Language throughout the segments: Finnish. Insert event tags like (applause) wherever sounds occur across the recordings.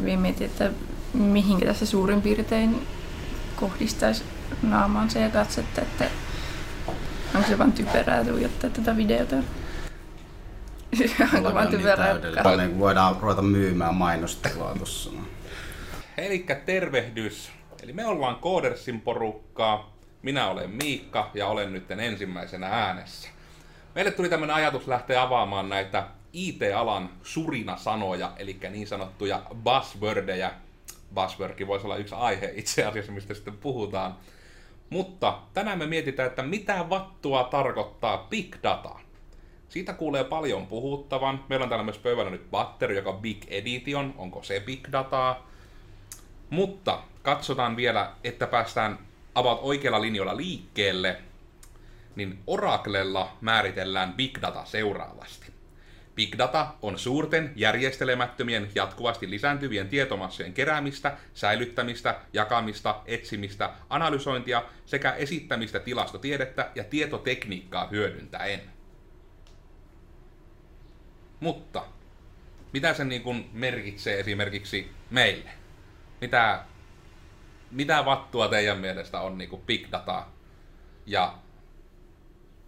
Minä mietin, että mihinkä tässä suurin piirtein kohdistaisi naamansa ja katsetta, että onko se vaan typerää tuijottaa tätä videota. (laughs) onko vaan niin typerää. Niin voidaan ruveta myymään mainostelua tuossa. Eli tervehdys. Eli me ollaan Koodersin porukkaa. Minä olen Miikka ja olen nyt ensimmäisenä äänessä. Meille tuli tämmöinen ajatus lähteä avaamaan näitä IT-alan surina-sanoja, eli niin sanottuja buzzwordeja. Buzzwordkin voisi olla yksi aihe itse asiassa, mistä sitten puhutaan. Mutta tänään me mietitään, että mitä vattua tarkoittaa big data. Siitä kuulee paljon puhuttavan. Meillä on täällä myös pöydällä nyt Batteri, joka on Big Edition. Onko se big dataa? Mutta katsotaan vielä, että päästään about oikealla linjalla liikkeelle, niin Oraclella määritellään big data seuraavasti. Big data on suurten, järjestelemättömien, jatkuvasti lisääntyvien tietomassojen keräämistä, säilyttämistä, jakamista, etsimistä, analysointia sekä esittämistä tilastotiedettä ja tietotekniikkaa hyödyntäen. Mutta mitä se niin kuin merkitsee esimerkiksi meille? Mitä, mitä vattua teidän mielestä on niin kuin big data? Ja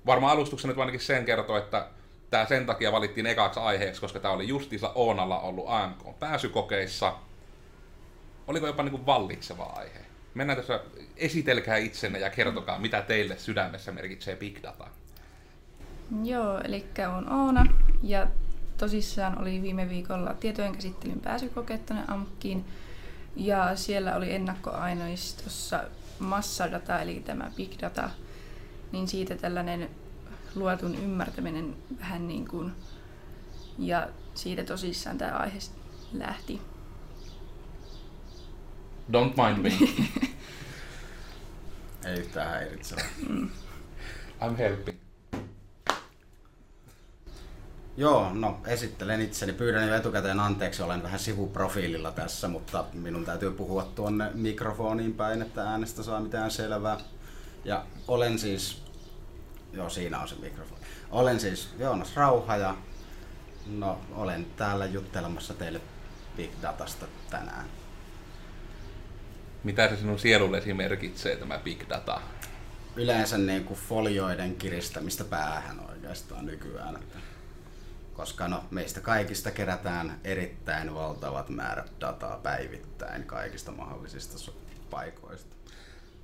varmaan alustuksena nyt ainakin sen kertoo, että tämä sen takia valittiin ekaksi aiheeksi, koska tämä oli justiinsa Oonalla ollut AMK pääsykokeissa. Oliko jopa niin kuin vallitseva aihe? Mennään tässä, esitelkää itsenne ja kertokaa, mitä teille sydämessä merkitsee big data. Joo, eli on Oona ja tosissaan oli viime viikolla tietojen käsittelyn pääsykokeet tänne AMKkiin. Ja siellä oli ennakkoaineistossa massadata, eli tämä big data, niin siitä tällainen luetun ymmärtäminen vähän niin kuin, ja siitä tosissaan tämä aihe lähti. Don't mind me. (laughs) Ei yhtään häiritsevää. I'm helping. Joo, no esittelen itseni. Pyydän jo etukäteen anteeksi, olen vähän sivuprofiililla tässä, mutta minun täytyy puhua tuonne mikrofoniin päin, että äänestä saa mitään selvää. Ja olen siis, joo siinä on se mikrofoni. Olen siis Joonas Rauha ja no, olen täällä juttelemassa teille Big Datasta tänään. Mitä se sinun sielullesi merkitsee tämä big data? Yleensä niin kuin folioiden kiristämistä päähän oikeastaan nykyään. Että koska no, meistä kaikista kerätään erittäin valtavat määrät dataa päivittäin kaikista mahdollisista paikoista.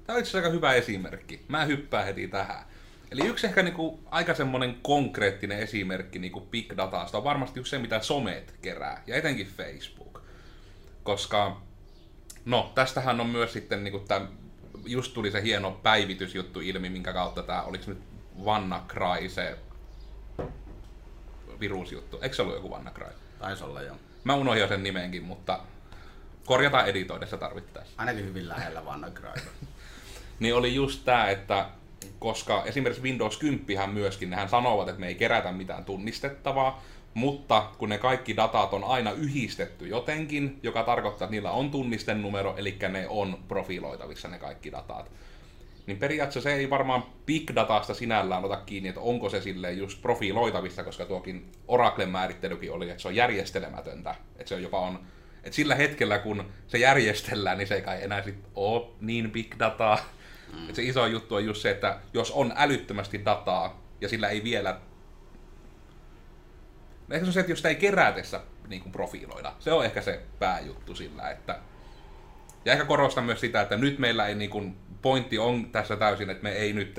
Tämä on itse asiassa aika hyvä esimerkki. Mä hyppään heti tähän. Eli yksi ehkä niinku aika semmonen konkreettinen esimerkki niinku big datasta on varmasti just se, mitä somet kerää, ja etenkin Facebook. Koska, no, tästähän on myös sitten niinku tää, just tuli se hieno päivitysjuttu ilmi, minkä kautta tää, oliks nyt WannaCry se virusjuttu. Eikö se ollut joku WannaCry? Taisi olla jo. Mä unohdin sen nimenkin, mutta korjataan editoidessa tarvittaessa. Ainakin hyvin lähellä WannaCry. (laughs) niin oli just tämä, että koska esimerkiksi Windows 10 myöskin, nehän sanovat, että me ei kerätä mitään tunnistettavaa, mutta kun ne kaikki datat on aina yhdistetty jotenkin, joka tarkoittaa, että niillä on tunnistenumero, eli ne on profiloitavissa ne kaikki datat. Niin periaatteessa se ei varmaan big datasta sinällään ota kiinni, että onko se silleen just profiloitavissa, koska tuokin Oraclen määrittelykin oli, että se on järjestelemätöntä. Että se on jopa on, että sillä hetkellä kun se järjestellään, niin se ei kai enää sit ole niin big dataa. Mm. Et se iso juttu on just se, että jos on älyttömästi dataa ja sillä ei vielä... Ehkä se on se, että jos sitä ei kerätessä niin kuin profiloida. Se on ehkä se pääjuttu sillä, että... Ja ehkä korostan myös sitä, että nyt meillä ei niin kuin, pointti on tässä täysin, että me ei nyt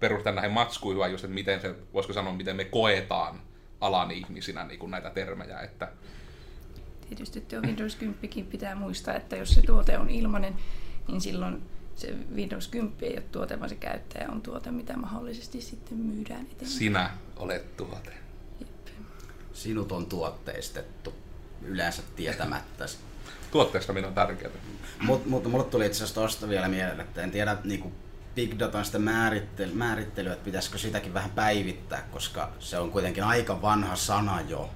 perusta näihin matskuihin, vaan just, että miten se, voisiko sanoa, miten me koetaan alan ihmisinä niin kuin näitä termejä, että Tietysti tuo Windows 10 pitää muistaa, että jos se tuote on ilmainen, niin silloin se Windows 10 ei ole tuote, vaan se käyttäjä on tuote, mitä mahdollisesti sitten myydään eteenpäin. sinä olet tuote. Jep. Sinut on tuotteistettu yleensä tietämättä. (laughs) Tuotteistaminen on tärkeää. Mutta mut, mulle tuli itse asiassa tosta vielä mieleen, että en tiedä niinku big datan sitä määrittely, määrittelyä, että pitäisikö sitäkin vähän päivittää, koska se on kuitenkin aika vanha sana jo.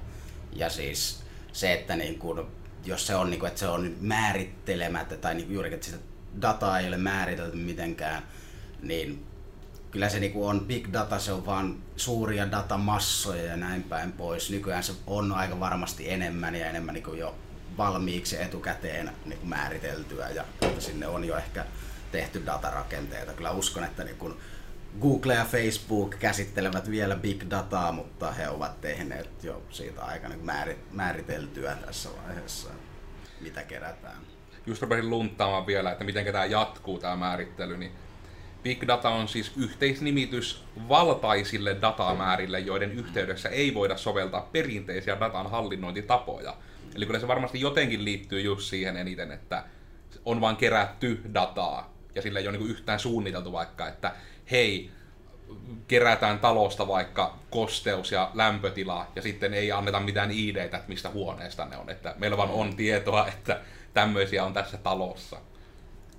Ja siis se, että niin kuin, jos se on, niin kuin, että se on määrittelemättä tai niin juuri, että sitä dataa ei ole määritelty mitenkään, niin kyllä se niin kuin on big data, se on vaan suuria datamassoja ja näin päin pois. Nykyään se on aika varmasti enemmän ja enemmän niin kuin jo valmiiksi etukäteen niin määriteltyä ja sinne on jo ehkä tehty datarakenteita. Kyllä uskon, että niin kuin Google ja Facebook käsittelevät vielä big dataa, mutta he ovat tehneet jo siitä aika niin määriteltyä tässä vaiheessa, mitä kerätään. Just rupesin lunttaamaan vielä, että miten tämä jatkuu tämä määrittely, niin Big data on siis yhteisnimitys valtaisille datamäärille, joiden yhteydessä ei voida soveltaa perinteisiä datan hallinnointitapoja. Eli kyllä se varmasti jotenkin liittyy just siihen eniten, että on vain kerätty dataa ja sillä ei ole niin yhtään suunniteltu vaikka, että hei, kerätään talosta vaikka kosteus- ja lämpötila ja sitten ei anneta mitään ideitä, että mistä huoneesta ne on. Että meillä vaan on tietoa, että tämmöisiä on tässä talossa.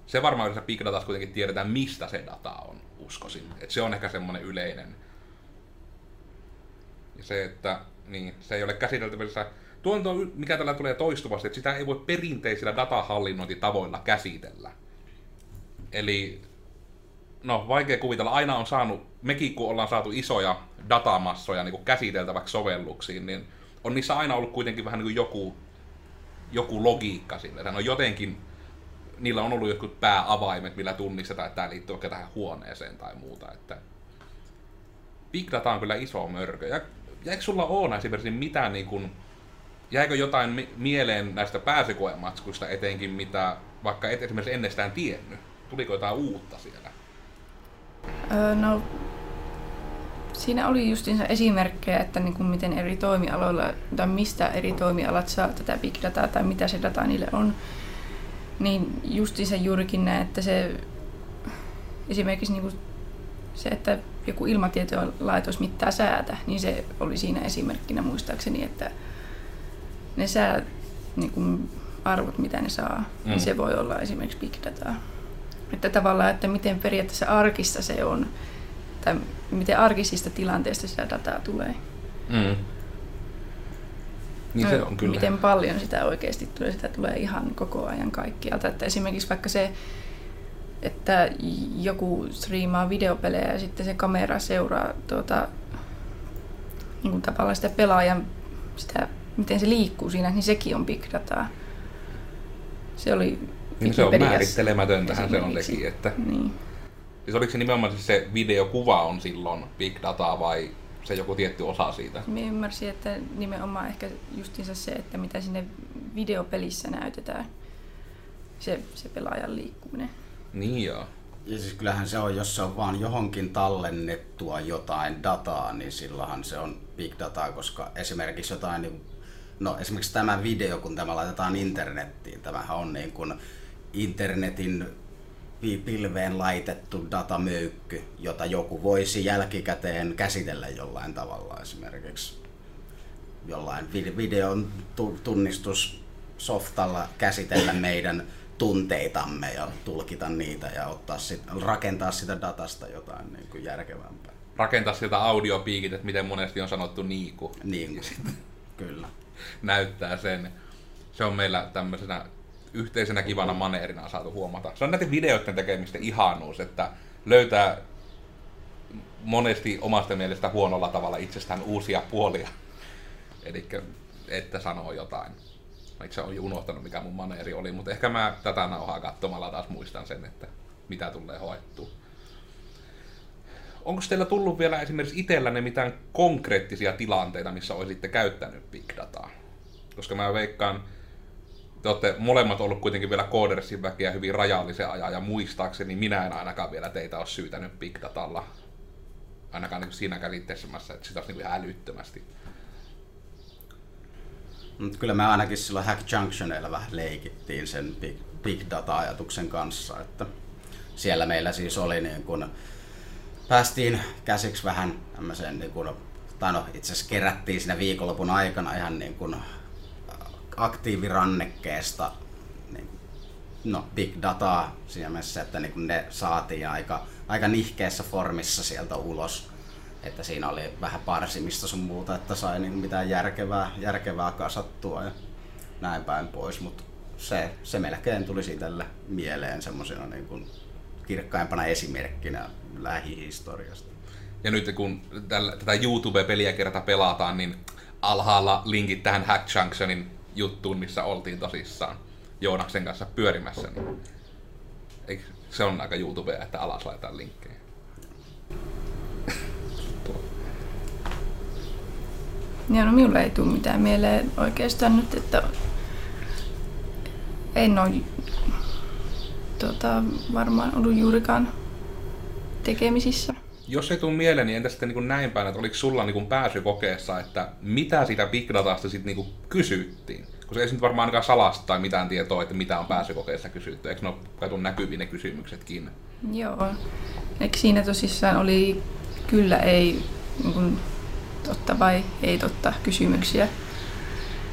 Se varmaan yleensä big datassa kuitenkin tiedetään, mistä se data on, uskoisin. Että se on ehkä semmoinen yleinen. Ja se, että niin, se ei ole käsiteltävissä. Tuo on mikä tällä tulee toistuvasti, että sitä ei voi perinteisillä datahallinnointitavoilla käsitellä. Eli no vaikea kuvitella, aina on saanut, mekin kun ollaan saatu isoja datamassoja niin käsiteltäväksi sovelluksiin, niin on niissä aina ollut kuitenkin vähän niin kuin joku, joku logiikka sille. on jotenkin, niillä on ollut jotkut pääavaimet, millä tunnistetaan, että tämä liittyy oikein tähän huoneeseen tai muuta. Että Big data on kyllä iso mörkö. Ja jäikö sulla Oona esimerkiksi mitään niin kuin, jäikö jotain mieleen näistä pääsykoematskuista etenkin, mitä vaikka et esimerkiksi ennestään tiennyt? Tuliko jotain uutta siellä? Öö, no, siinä oli justiinsa esimerkkejä, että niin kuin miten eri toimialoilla tai mistä eri toimialat saa tätä big dataa tai mitä se data niille on. Niin justiinsa juurikin näin, että se esimerkiksi niin kuin se, että joku ilmatietolaitos mittaa säätä, niin se oli siinä esimerkkinä muistaakseni, että ne sää, niin kuin arvot, mitä ne saa, niin mm. niin se voi olla esimerkiksi big dataa. Että tavallaan, että miten periaatteessa arkista se on, tai miten arkisista tilanteista sitä dataa tulee. Mm. Niin se on kyllä. Miten paljon sitä oikeasti tulee, sitä tulee ihan koko ajan kaikkialta. Että esimerkiksi vaikka se, että joku striimaa videopelejä ja sitten se kamera seuraa tuota, niin kuin tavallaan sitä pelaajan, sitä, miten se liikkuu siinä, niin sekin on big dataa. Se oli niin se on määrittelemätöntähän se on sekin. Että... Niin. Siis oliko se nimenomaan siis se videokuva on silloin big data vai se joku tietty osa siitä? Minä ymmärsin, että nimenomaan ehkä justiinsa se, että mitä sinne videopelissä näytetään, se, se pelaajan liikkuminen. Niin joo. Ja siis kyllähän se on, jos se on vaan johonkin tallennettua jotain dataa, niin silloinhan se on big data, koska esimerkiksi jotain, niin, no esimerkiksi tämä video, kun tämä laitetaan internettiin, tämähän on niin kuin internetin pilveen laitettu datamöykky, jota joku voisi jälkikäteen käsitellä jollain tavalla esimerkiksi jollain videon tunnistussoftalla käsitellä (coughs) meidän tunteitamme ja tulkita niitä ja ottaa sit, rakentaa sitä datasta jotain niin kuin järkevämpää. Rakentaa sieltä audiopiikit, että miten monesti on sanottu niiku. Niiku, (laughs) kyllä. Näyttää sen. Se on meillä tämmöisenä yhteisenä kivana maneerina on saatu huomata. Se on näiden videoiden tekemistä ihanuus, että löytää monesti omasta mielestä huonolla tavalla itsestään uusia puolia. Eli että sanoo jotain. Itse olen unohtanut, mikä mun maneeri oli, mutta ehkä mä tätä nauhaa katsomalla taas muistan sen, että mitä tulee hoettua. Onko teillä tullut vielä esimerkiksi itsellänne mitään konkreettisia tilanteita, missä olisitte käyttänyt big dataa? Koska mä veikkaan, te olette molemmat ollut kuitenkin vielä koodersin väkeä hyvin rajallisen ajan, ja muistaakseni minä en ainakaan vielä teitä ole syytänyt big datalla. Ainakaan niin siinä käsitteessä, että sitä olisi niin ihan älyttömästi. Mutta kyllä me ainakin silloin Hack Junctionilla vähän leikittiin sen big, big data-ajatuksen kanssa, että siellä meillä siis oli niin kun, päästiin käsiksi vähän tämmöiseen niin kun, tai no itse asiassa kerättiin siinä viikonlopun aikana ihan niin kun aktiivirannekkeesta niin, no, big dataa siinä mielessä, että niin ne saatiin aika, aika nihkeessä formissa sieltä ulos. Että siinä oli vähän parsimista sun muuta, että sai niin mitään järkevää, järkevää kasattua ja näin päin pois. Mutta se, se melkein tuli siitä mieleen semmoisena niin kuin kirkkaimpana esimerkkinä lähihistoriasta. Ja nyt kun tällä, tätä YouTube-peliä kerta pelataan, niin alhaalla linkit tähän Hack Junctionin juttuun, missä oltiin tosissaan Joonaksen kanssa pyörimässä. Niin eikö se on aika YouTubea, että alas laitetaan linkkejä. Joo, no minulle ei tule mitään mieleen oikeastaan nyt, että en ole tota, varmaan ollut juurikaan tekemisissä. Jos ei tule mieleen, niin entä sitten niin näin päin, että oliko sulla niin pääsykokeessa, että mitä sitä Big Datasta sitten niin kysyttiin? Koska ei se nyt varmaan ainakaan salasta tai mitään tietoa, että mitä on pääsykokeessa kysytty. Eikö ne ole kaitun näkyviin ne kysymyksetkin? Joo. Eikö siinä tosissaan oli kyllä ei niin kuin, totta vai ei totta kysymyksiä.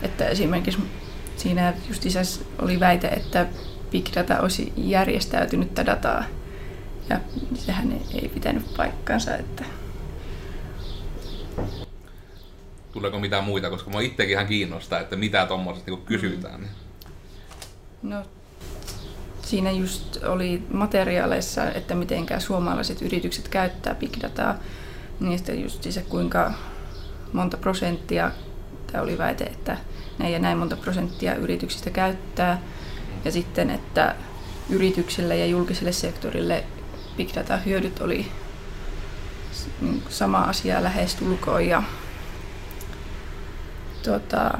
Että esimerkiksi siinä just oli väite, että Big Data olisi järjestäytynyttä dataa. Ja sehän ei pitänyt paikkaansa. Että... Tuleeko mitään muita, koska mä itsekin ihan kiinnostaa, että mitä tuommoisesta niin kysytään. No, siinä just oli materiaaleissa, että miten suomalaiset yritykset käyttää big dataa. Niistä just se, kuinka monta prosenttia, tämä oli väite, että näin ja näin monta prosenttia yrityksistä käyttää. Ja sitten, että yrityksille ja julkiselle sektorille big data hyödyt oli sama asia lähestulkoon. Ja, tuota,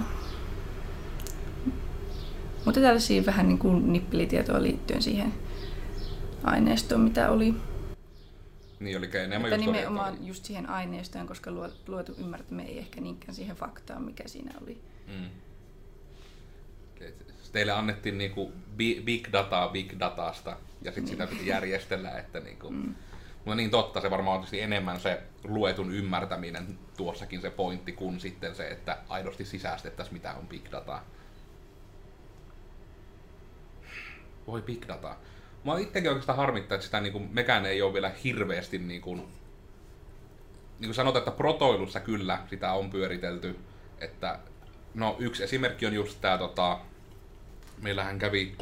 mutta tällaisia vähän niin kuin nippelitietoa liittyen siihen aineistoon, mitä oli. Niin, eli enemmän just nimenomaan oli. just siihen aineistoon, koska luotu ymmärtämme ei ehkä niinkään siihen faktaan, mikä siinä oli. Mm. Teille annettiin niinku big dataa big datasta ja sitten sitä piti järjestellä, että niinku, mm. Mutta niin totta, se varmaan on enemmän se luetun ymmärtäminen tuossakin se pointti, kuin sitten se, että aidosti sisäistettäisiin mitä on big data. Voi big data. Mä itsekin oikeastaan harmittaa, että sitä niin kuin, mekään ei ole vielä hirveästi niin kuin, niin kuin sanotaan, että protoilussa kyllä sitä on pyöritelty. Että, no yksi esimerkki on just tämä, tota, meillähän kävi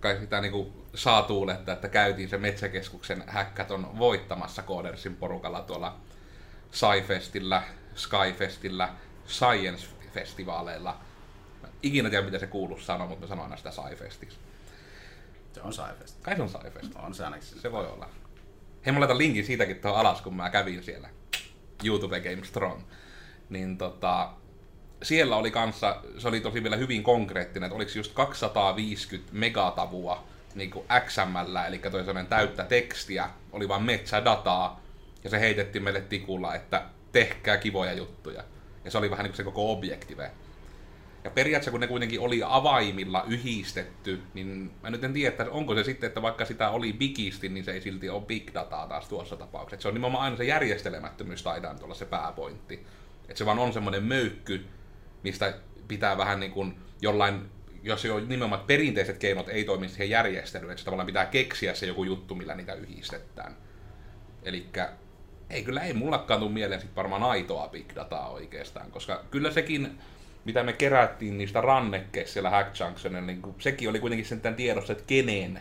kai sitä niin kuin saa tuuletta, että käytiin se Metsäkeskuksen häkkäton voittamassa Koodersin porukalla tuolla Sci-Festillä, Skyfestillä, Science-festivaaleilla. Ikinä tiedä, mitä se kuuluu sanoa, mutta mä sanon aina sitä Sci-Festiksi. Se on Saifest. Kai se on Saifest. On se ainakin. Se voi olla. Hei, mä laitan linkin siitäkin tuohon alas, kun mä kävin siellä. YouTube Game Strong. Niin tota, siellä oli kanssa, se oli tosi vielä hyvin konkreettinen, että oliko just 250 megatavua niin kuin XML, eli toi sellainen täyttä tekstiä, oli vain metsädataa, ja se heitettiin meille tikulla, että tehkää kivoja juttuja. Ja se oli vähän niin kuin se koko objektive. Ja periaatteessa kun ne kuitenkin oli avaimilla yhdistetty, niin mä nyt en tiedä, että onko se sitten, että vaikka sitä oli bigisti, niin se ei silti ole big dataa taas tuossa tapauksessa. Se on nimenomaan aina se järjestelemättömyys taitaa olla se pääpointti. Että se vaan on semmoinen möykky, mistä pitää vähän niin kuin jollain, jos jo nimenomaan perinteiset keinot ei toimi siihen järjestelyyn, että se tavallaan pitää keksiä se joku juttu, millä niitä yhdistetään. Eli ei kyllä ei mullakaan tule mieleen sit varmaan aitoa big dataa oikeastaan, koska kyllä sekin mitä me kerättiin niistä rannekkeista siellä Hack Junctionilla, niin sekin oli kuitenkin sen tiedossa, että kenen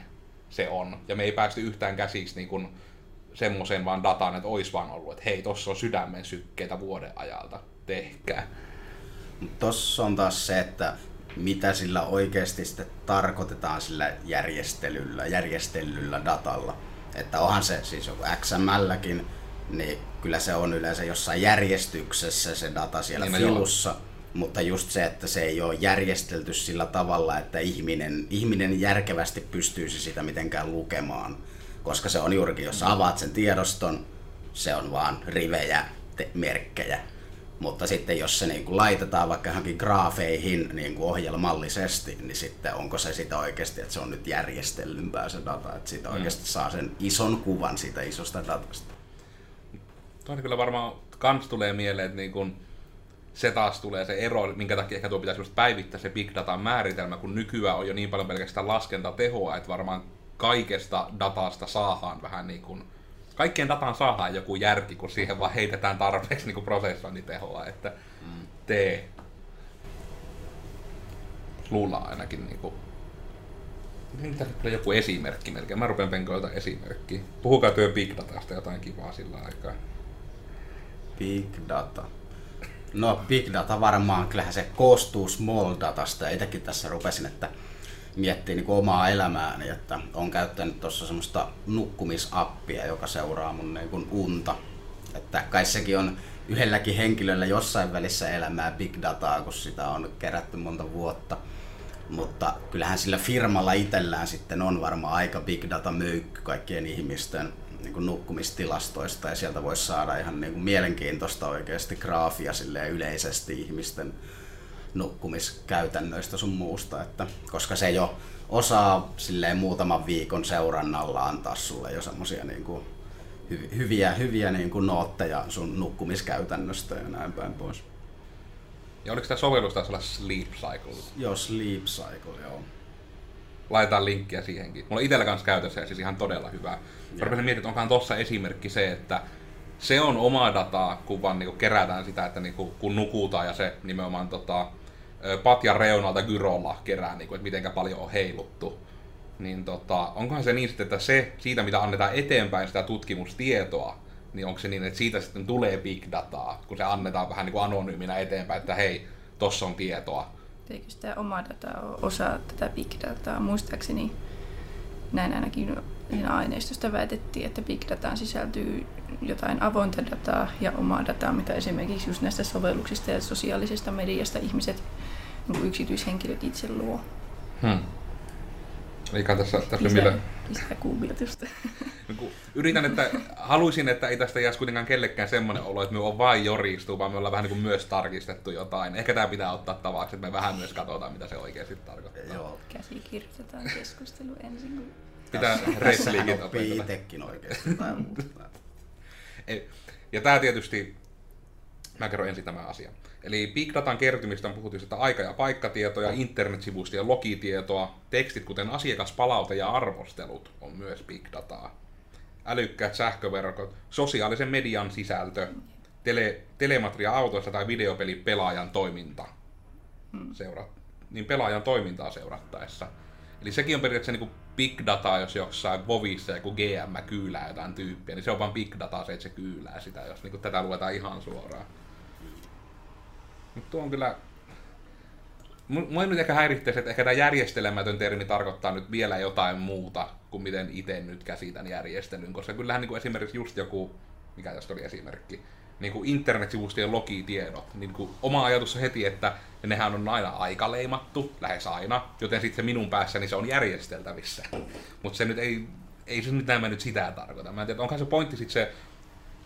se on. Ja me ei päästy yhtään käsiksi niin semmoiseen vaan dataan, että olisi vaan ollut, että hei, tossa on sydämen sykkeitä vuoden ajalta, tehkää. Tossa on taas se, että mitä sillä oikeasti sitten tarkoitetaan sillä järjestelyllä, järjestellyllä datalla. Että onhan se siis joku XMLkin, niin kyllä se on yleensä jossain järjestyksessä se data siellä niin, filussa. Mutta just se, että se ei ole järjestelty sillä tavalla, että ihminen, ihminen järkevästi pystyisi sitä mitenkään lukemaan. Koska se on juurikin, jos avaat sen tiedoston, se on vaan rivejä, te- merkkejä. Mutta sitten jos se niin kuin laitetaan vaikka johonkin graafeihin niin kuin ohjelmallisesti, niin sitten onko se sitä oikeasti, että se on nyt järjestellympää se data, että siitä mm. oikeasti saa sen ison kuvan siitä isosta datasta. Toinen kyllä varmaan kans tulee mieleen, että niin kun se taas tulee se ero, minkä takia ehkä tuo pitäisi just päivittää se big datan määritelmä, kun nykyään on jo niin paljon pelkästään laskentatehoa, että varmaan kaikesta datasta saadaan vähän niin kuin, kaikkien dataan saadaan joku järki, kun siihen vaan heitetään tarpeeksi niin kuin prosessoinnitehoa, että mm. tee. Luullaan ainakin niin kuin, mitä kyllä joku esimerkki melkein. Mä rupean penkoilta esimerkkiä. Puhukaa työ big datasta jotain kivaa sillä aikaa. Big data. No big data varmaan, kyllähän se koostuu small datasta ja itsekin tässä rupesin, että miettii niin omaa elämääni, että on käyttänyt tuossa semmoista nukkumisappia, joka seuraa mun niin kuin unta. Että kai sekin on yhdelläkin henkilöllä jossain välissä elämää big dataa, kun sitä on kerätty monta vuotta. Mutta kyllähän sillä firmalla itsellään sitten on varmaan aika big data möykky kaikkien ihmisten niin kuin nukkumistilastoista ja sieltä voisi saada ihan niin kuin mielenkiintoista oikeasti graafia yleisesti ihmisten nukkumiskäytännöistä sun muusta, että, koska se jo osaa silleen muutaman viikon seurannalla antaa sulle jo semmosia niin kuin hyviä, hyviä niin kuin nootteja sun nukkumiskäytännöstä ja näin päin pois. Ja oliko tämä sovellus taas olla Sleep Cycle? Joo, Sleep Cycle, joo. Laitetaan linkkiä siihenkin. Mulla on itsellä kanssa käytössä ja siis ihan todella hyvä. Mä rupesin miettimään, että onkohan tossa esimerkki se, että se on omaa dataa, kun vaan niinku kerätään sitä, että niinku, kun nukutaan ja se nimenomaan tota, patjan reunalta gyrolla kerää, niinku, että mitenkä paljon on heiluttu. Niin tota, onkohan se niin sitten, että se, siitä mitä annetaan eteenpäin sitä tutkimustietoa, niin onko se niin, että siitä sitten tulee big dataa, kun se annetaan vähän niin kuin anonyyminä eteenpäin, että hei, tossa on tietoa. Eikö sitä oma data ole osa tätä big dataa? Muistaakseni näin ainakin siinä aineistosta väitettiin, että big dataan sisältyy jotain avointa dataa ja omaa dataa, mitä esimerkiksi just näistä sovelluksista ja sosiaalisesta mediasta ihmiset, niin yksityishenkilöt itse luo. Hmm. Eikä tässä, tässä lisää, millä... Niin (laughs) yritän, että haluaisin, että ei tästä jäisi kuitenkaan kellekään semmoinen olo, että me on vain joristu, vaan me ollaan vähän niin kuin myös tarkistettu jotain. Ehkä tämä pitää ottaa tavaksi, että me vähän myös katsotaan, mitä se oikeasti tarkoittaa. Joo. Käsikirjoitetaan keskustelu ensin, kun pitää opetella. itsekin oikeasti (laughs) Ja tämä tietysti, mä kerron ensin tämän asian. Eli Big Datan kertymistä on puhuttu sitä aika- ja paikkatietoja, internetsivuista ja logitietoa, tekstit kuten asiakaspalaute ja arvostelut on myös Big Dataa. Älykkäät sähköverkot, sosiaalisen median sisältö, tele, telematria autoissa tai videopeli pelaajan toiminta. Hmm. Seura, niin pelaajan toimintaa seurattaessa. Eli sekin on periaatteessa niin kuin big data, jos jossain Vovissa joku GM kyylää jotain tyyppiä, niin se on vaan big data se, että se kyylää sitä, jos niin kuin tätä luetaan ihan suoraan. Mutta tuo on kyllä... Mua nyt ehkä häirittäisi, että ehkä tämä järjestelemätön termi tarkoittaa nyt vielä jotain muuta kuin miten itse nyt käsitän järjestelyn, koska kyllähän niin kuin esimerkiksi just joku, mikä tästä oli esimerkki, niin kuin internetsivustojen logitiedot. Niin kuin oma ajatus on heti, että nehän on aina aikaleimattu, lähes aina, joten sitten se minun päässäni se on järjesteltävissä. Mutta se nyt ei, ei se nyt näin nyt sitä tarkoita. Mä en tiedä, onko se pointti sitten se,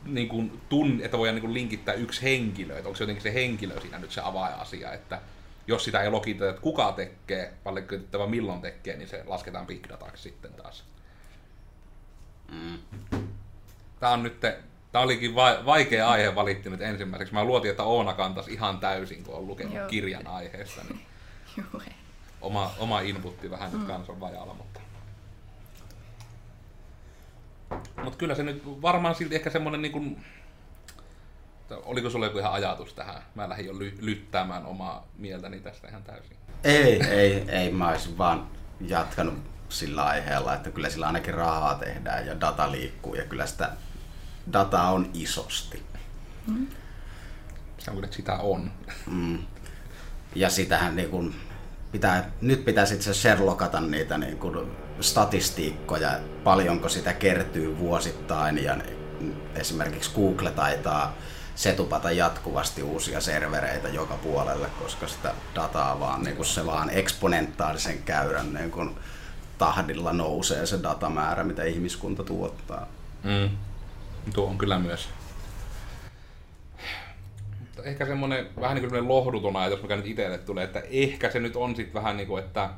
niin kuin tun, että voidaan niin kuin linkittää yksi henkilö, että onko se jotenkin se henkilö siinä nyt se avaajasia, että jos sitä ei logiteta, että kuka tekee, vaan milloin tekee, niin se lasketaan big dataksi sitten taas. Mm. Tämä on nyt Tämä olikin va- vaikea aihe valittu nyt ensimmäiseksi. Mä luotin, että Oona kantaisi ihan täysin, kun on lukenut Joo. kirjan aiheesta. Niin (laughs) oma, oma inputti vähän nyt mm. kanssa on vajalla, mutta... Mutta kyllä se nyt varmaan silti ehkä semmonen niin kuin... Oliko sulla joku ihan ajatus tähän? Mä lähdin jo ly- lyttäämään omaa mieltäni tästä ihan täysin. Ei, ei, ei. Mä olisin vaan jatkanut sillä aiheella, että kyllä sillä ainakin rahaa tehdään ja data liikkuu ja kyllä sitä data on isosti. Mm. Se on, että sitä on. Mm. Ja sitähän niin kun pitää, nyt pitäisi itse Sherlockata niitä niin kun statistiikkoja, paljonko sitä kertyy vuosittain ja esimerkiksi Google taitaa setupata jatkuvasti uusia servereitä joka puolelle, koska sitä dataa vaan, niin kun se vaan eksponentaalisen käyrän niin kun tahdilla nousee se datamäärä, mitä ihmiskunta tuottaa. Mm. Tuo on kyllä myös. Ehkä semmoinen vähän niin kuin lohduton ajatus, mikä nyt itselle tulee, että ehkä se nyt on sitten vähän niin kuin, että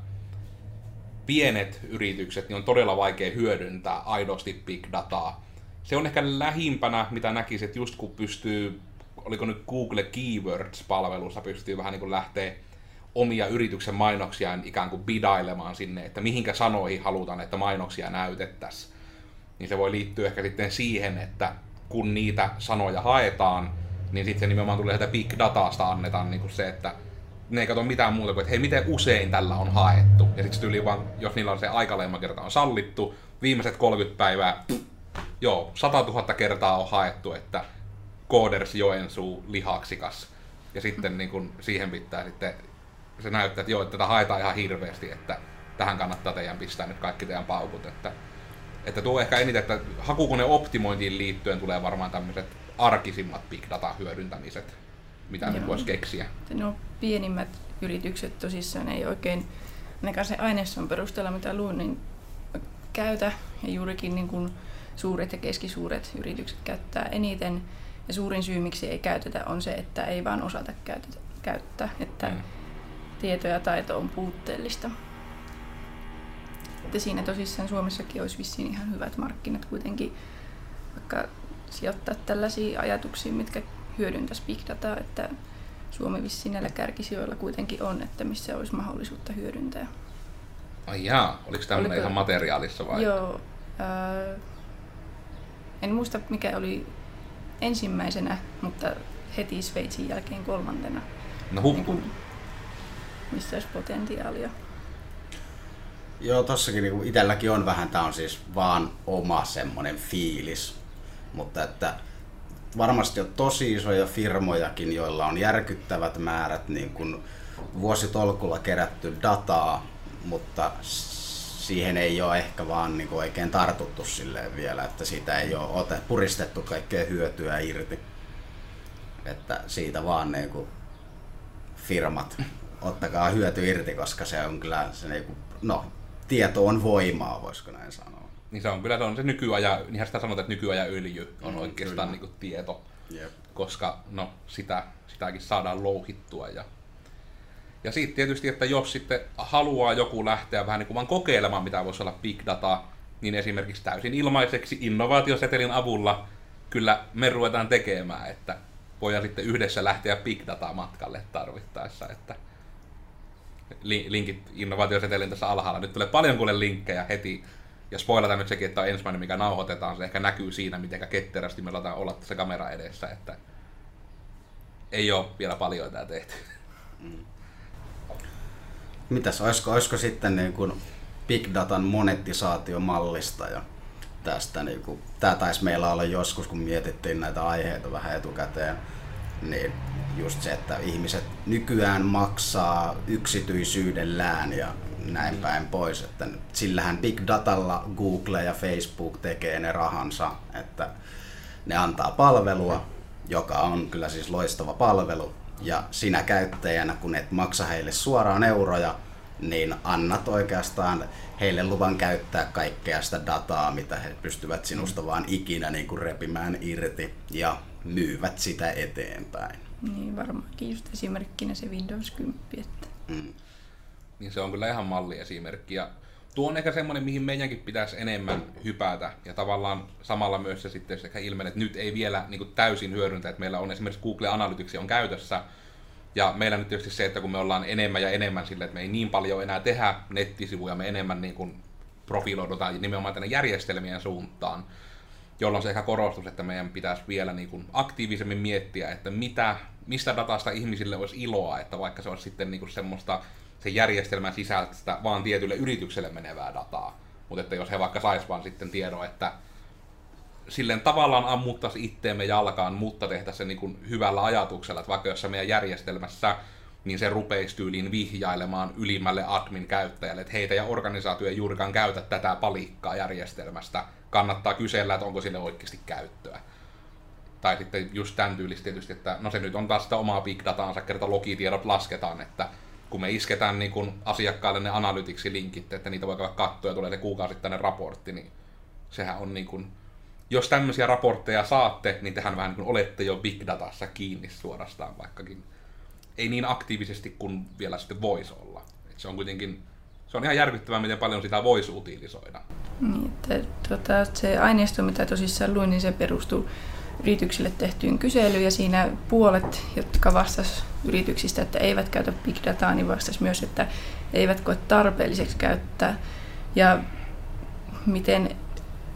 pienet yritykset niin on todella vaikea hyödyntää aidosti big dataa. Se on ehkä lähimpänä, mitä näkisit, että just kun pystyy, oliko nyt Google Keywords-palvelussa, pystyy vähän niin kuin lähteä omia yrityksen mainoksiaan ikään kuin bidailemaan sinne, että mihinkä sanoihin halutaan, että mainoksia näytettäisiin niin se voi liittyä ehkä sitten siihen, että kun niitä sanoja haetaan, niin sitten se nimenomaan tulee sieltä big datasta annetaan niin kuin se, että ne ei katso mitään muuta kuin, että hei, miten usein tällä on haettu. Ja sitten tyyli vaan, jos niillä on se kerta on sallittu, viimeiset 30 päivää, pff, joo, 100 000 kertaa on haettu, että Kooders Joensuu lihaksikas. ja sitten niin kun siihen pitää sitten, se näyttää, että joo, että tätä haetaan ihan hirveästi, että tähän kannattaa teidän pistää nyt kaikki teidän paukut, että, että tuo ehkä eniten, että hakukone optimointiin liittyen tulee varmaan tämmöiset arkisimmat big data hyödyntämiset, mitä nyt voisi keksiä. No pienimmät yritykset tosissaan ei oikein, ainakaan se aineiston perusteella mitä luin, niin käytä ja juurikin niin kuin suuret ja keskisuuret yritykset käyttää eniten. Ja suurin syy, miksi ei käytetä, on se, että ei vaan osata käytetä, käyttää, että mm. tieto ja taito on puutteellista. Että siinä tosissaan Suomessakin olisi vissiin ihan hyvät markkinat kuitenkin vaikka sijoittaa tällaisia ajatuksia, mitkä hyödyntäisi big dataa, että Suomi vissiin näillä kärkisijoilla kuitenkin on, että missä olisi mahdollisuutta hyödyntää. Ai jaa, oliko tämmöinen Oliko... ihan materiaalissa vai? Joo. Äh, en muista mikä oli ensimmäisenä, mutta heti Sveitsin jälkeen kolmantena. No huh. Niin missä olisi potentiaalia. Joo, tossakin niin itselläkin on vähän, tämä on siis vaan oma semmoinen fiilis. Mutta että varmasti on tosi isoja firmojakin, joilla on järkyttävät määrät niin kuin vuositolkulla kerätty dataa, mutta siihen ei ole ehkä vaan niin kuin oikein tartuttu silleen vielä, että siitä ei ole ote, puristettu kaikkea hyötyä irti. Että siitä vaan niin kuin firmat, ottakaa hyöty irti, koska se on kyllä se niin kuin, no, tieto on voimaa, voisiko näin sanoa. Niin se on kyllä se, on se nykyaja, niinhän sitä sanotaan, että nykyajan öljy on mm, oikeastaan niin kuin tieto, yep. koska no, sitä, sitäkin saadaan louhittua ja ja sitten tietysti, että jos sitten haluaa joku lähteä vähän niin kuin vaan kokeilemaan, mitä voisi olla big data, niin esimerkiksi täysin ilmaiseksi innovaatiosetelin avulla kyllä me ruvetaan tekemään, että voidaan sitten yhdessä lähteä big data matkalle tarvittaessa, että linkit innovaatiosetelin tässä alhaalla. Nyt tulee paljon kuule linkkejä heti, ja spoilataan nyt sekin, että on ensimmäinen, mikä nauhoitetaan, se ehkä näkyy siinä, miten ketterästi me aletaan olla tässä kamera edessä, että ei ole vielä paljon tämä tehty. Mm. Mitäs, olisiko, olisiko sitten niin kuin big datan monetisaatiomallista ja tästä, niin kuin, tämä taisi meillä olla joskus, kun mietittiin näitä aiheita vähän etukäteen, niin just se, että ihmiset nykyään maksaa yksityisyydellään ja näin päin pois. Että sillähän big datalla Google ja Facebook tekee ne rahansa, että ne antaa palvelua, joka on kyllä siis loistava palvelu, ja sinä käyttäjänä, kun et maksa heille suoraan euroja, niin annat oikeastaan heille luvan käyttää kaikkea sitä dataa, mitä he pystyvät sinusta vaan ikinä niin kuin repimään irti ja myyvät sitä eteenpäin. Niin varmaankin just esimerkkinä se Windows 10. Että... Mm. Niin se on kyllä ihan malliesimerkki. Ja tuo on ehkä semmoinen, mihin meidänkin pitäisi enemmän hypätä. Ja tavallaan samalla myös se sitten sekä ilmenee, että nyt ei vielä niin kuin täysin hyödyntä, että meillä on esimerkiksi Google Analytics on käytössä, ja meillä nyt tietysti se, että kun me ollaan enemmän ja enemmän sille, että me ei niin paljon enää tehdä nettisivuja, me enemmän niin kuin profiloidutaan nimenomaan tänne järjestelmien suuntaan, jolloin se ehkä korostus, että meidän pitäisi vielä niin kuin aktiivisemmin miettiä, että mitä, mistä datasta ihmisille olisi iloa, että vaikka se olisi sitten niin kuin semmoista se järjestelmän sisältä vaan tietylle yritykselle menevää dataa. Mutta että jos he vaikka sais vaan sitten tiedon, että silleen tavallaan ammuttaisi itteemme jalkaan, mutta tehtäisiin se niin hyvällä ajatuksella, että vaikka jossain meidän järjestelmässä niin se rupeisi tyyliin vihjailemaan ylimmälle admin-käyttäjälle, että heitä ja organisaatio ei juurikaan käytä tätä palikkaa järjestelmästä. Kannattaa kysellä, että onko sille oikeasti käyttöä. Tai sitten just tämän tyylistä tietysti, että no se nyt on taas sitä omaa big dataansa, kerta logitiedot lasketaan, että kun me isketään niin kun asiakkaalle ne analytiksi-linkit, että niitä voi katsoa ja tulee se kuukausittainen raportti, niin sehän on niin kuin jos tämmöisiä raportteja saatte, niin tehän vähän niin olette jo big datassa kiinni suorastaan vaikkakin. Ei niin aktiivisesti kuin vielä sitten voisi olla. Et se on kuitenkin, se on ihan järkyttävää, miten paljon sitä voisi utilisoida. Niin, että, tuota, se aineisto, mitä tosissaan luin, niin se perustuu yrityksille tehtyyn kyselyyn ja siinä puolet, jotka vastas yrityksistä, että eivät käytä big dataa, niin vastas myös, että eivät koe tarpeelliseksi käyttää. Ja miten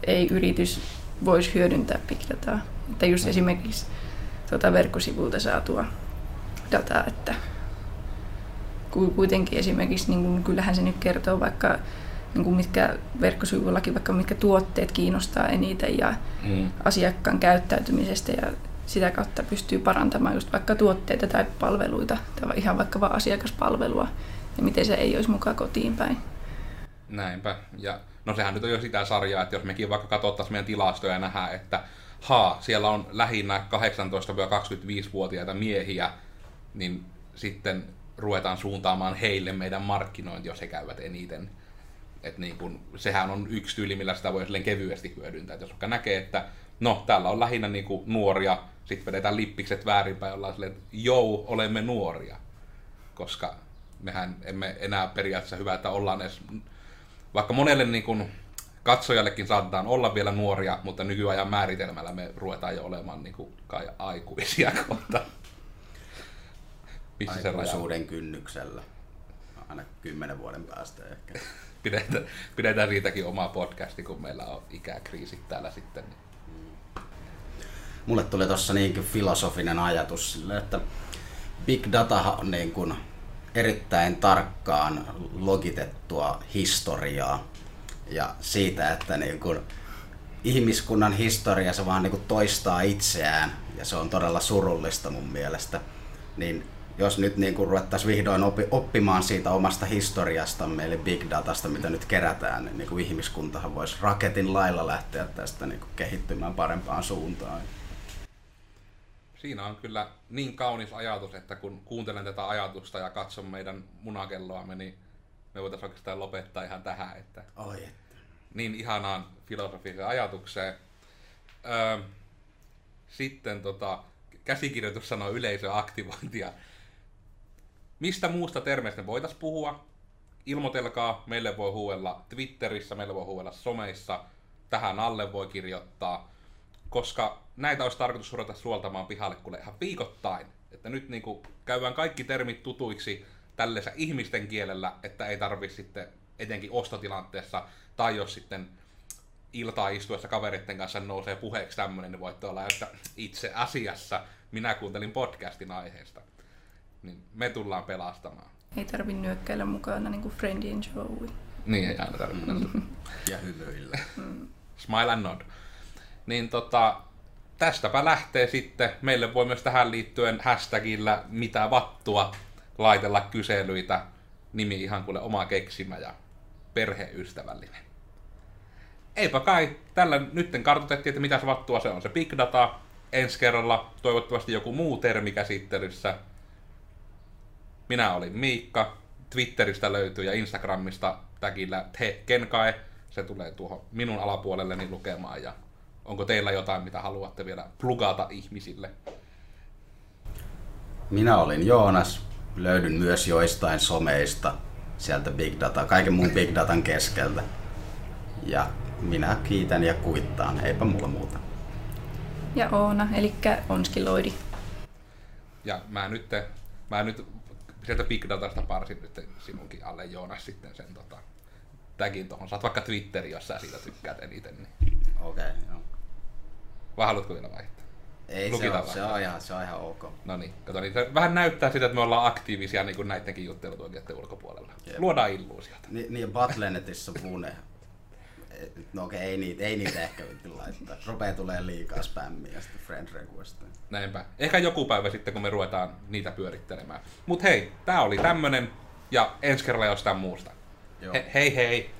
ei yritys voisi hyödyntää big dataa. Että just esimerkiksi tuota verkkosivulta saatua dataa, että kuitenkin esimerkiksi, niin kyllähän se nyt kertoo vaikka niin kuin mitkä verkkosivuillakin, vaikka mitkä tuotteet kiinnostaa eniten ja mm. asiakkaan käyttäytymisestä ja sitä kautta pystyy parantamaan just vaikka tuotteita tai palveluita tai ihan vaikka vaan asiakaspalvelua ja miten se ei olisi mukaan kotiin päin. Näinpä. Ja no sehän nyt on jo sitä sarjaa, että jos mekin vaikka katsottaisiin meidän tilastoja ja nähdään, että haa, siellä on lähinnä 18-25-vuotiaita miehiä, niin sitten ruvetaan suuntaamaan heille meidän markkinointi, jos he käyvät eniten. Et niin kun, sehän on yksi tyyli, millä sitä voi kevyesti hyödyntää. Et jos vaikka näkee, että no, täällä on lähinnä niin kuin nuoria, sitten vedetään lippikset väärinpäin, ollaan silleen, että jou, olemme nuoria. Koska mehän emme enää periaatteessa hyvä, että ollaan edes, vaikka monelle niin kuin katsojallekin saatetaan olla vielä nuoria, mutta nykyajan määritelmällä me ruvetaan jo olemaan niin kuin kai aikuisia (laughs) kohta. Missä se Aikuisuuden kynnyksellä. Aina kymmenen vuoden päästä ehkä. Pidetään, pidetään siitäkin oma podcasti, kun meillä on ikäkriisit täällä sitten. Mulle tuli tuossa niin filosofinen ajatus sille, että big data on niin kuin erittäin tarkkaan logitettua historiaa ja siitä, että niin kuin ihmiskunnan historia se vaan niin kuin toistaa itseään ja se on todella surullista mun mielestä. Niin jos nyt niin kuin ruvettaisiin vihdoin oppi, oppimaan siitä omasta historiastamme, eli big datasta, mitä nyt kerätään, niin, niin kuin ihmiskuntahan voisi raketin lailla lähteä tästä niin kuin kehittymään parempaan suuntaan. Siinä on kyllä niin kaunis ajatus, että kun kuuntelen tätä ajatusta ja katson meidän munakelloamme, niin me voitaisiin oikeastaan lopettaa ihan tähän. Että Oi, että. Niin ihanaan filosofiseen ajatukseen. Öö, sitten tota, käsikirjoitus sanoo yleisöaktivointia. Mistä muusta termeistä me voitaisiin puhua? Ilmoitelkaa, meille voi huuella Twitterissä, meille voi huuella someissa, tähän alle voi kirjoittaa, koska näitä olisi tarkoitus ruveta suoltamaan pihalle kuule ihan viikoittain. Että nyt niin kuin käydään kaikki termit tutuiksi tällaisessa ihmisten kielellä, että ei tarvi sitten etenkin ostotilanteessa, tai jos sitten iltaa istuessa kavereiden kanssa nousee puheeksi tämmöinen, niin voitte olla, että itse asiassa minä kuuntelin podcastin aiheesta niin me tullaan pelastamaan. Ei tarvi nyökkäillä mukana niin kuin Friendly and Joey. Niin, ei aina tarvitse. Mm. ja hymyillä. Mm. Smile and nod. Niin tota, tästäpä lähtee sitten. Meille voi myös tähän liittyen hashtagillä mitä vattua laitella kyselyitä. Nimi ihan kuule oma keksimä ja perheystävällinen. Eipä kai, tällä nytten kartoitettiin, että mitä se vattua se on. Se big data, ensi kerralla toivottavasti joku muu termi käsittelyssä. Minä olin Miikka. Twitteristä löytyy ja Instagramista tagillä te kenkae. Se tulee tuohon minun alapuolelleni lukemaan. Ja onko teillä jotain, mitä haluatte vielä plugata ihmisille? Minä olin Joonas. Löydyn myös joistain someista sieltä Big Data, kaiken muun Big Datan keskeltä. Ja minä kiitän ja kuittaan, eipä mulla muuta. Ja Oona, eli Onskiloidi. Ja mä nyt, mä nyt sieltä Big Datasta parsin nyt sinunkin alle Joonas sitten sen tota, tagin tuohon. Saat vaikka Twitteri, jos sä siitä tykkäät eniten. Niin. Okei, okay, joo. Vai haluatko vielä vaihtaa? Ei, se on, se, on ihan, se on ihan ok. No niin, kato, niin se vähän näyttää sitä, että me ollaan aktiivisia niin kuin näidenkin juttelutuokioiden ulkopuolella. Jep. Luodaan illuusiota. Ni, niin, Battle.netissä Vune. No okei, ei niitä, ei niitä ehkä laittaa. Rupee tulee liikaa spämmiä ja sitten friend request. Näinpä. Ehkä joku päivä sitten, kun me ruvetaan niitä pyörittelemään. Mut hei, tää oli tämmönen ja ensi kerralla jostain muusta. Joo. He, hei hei!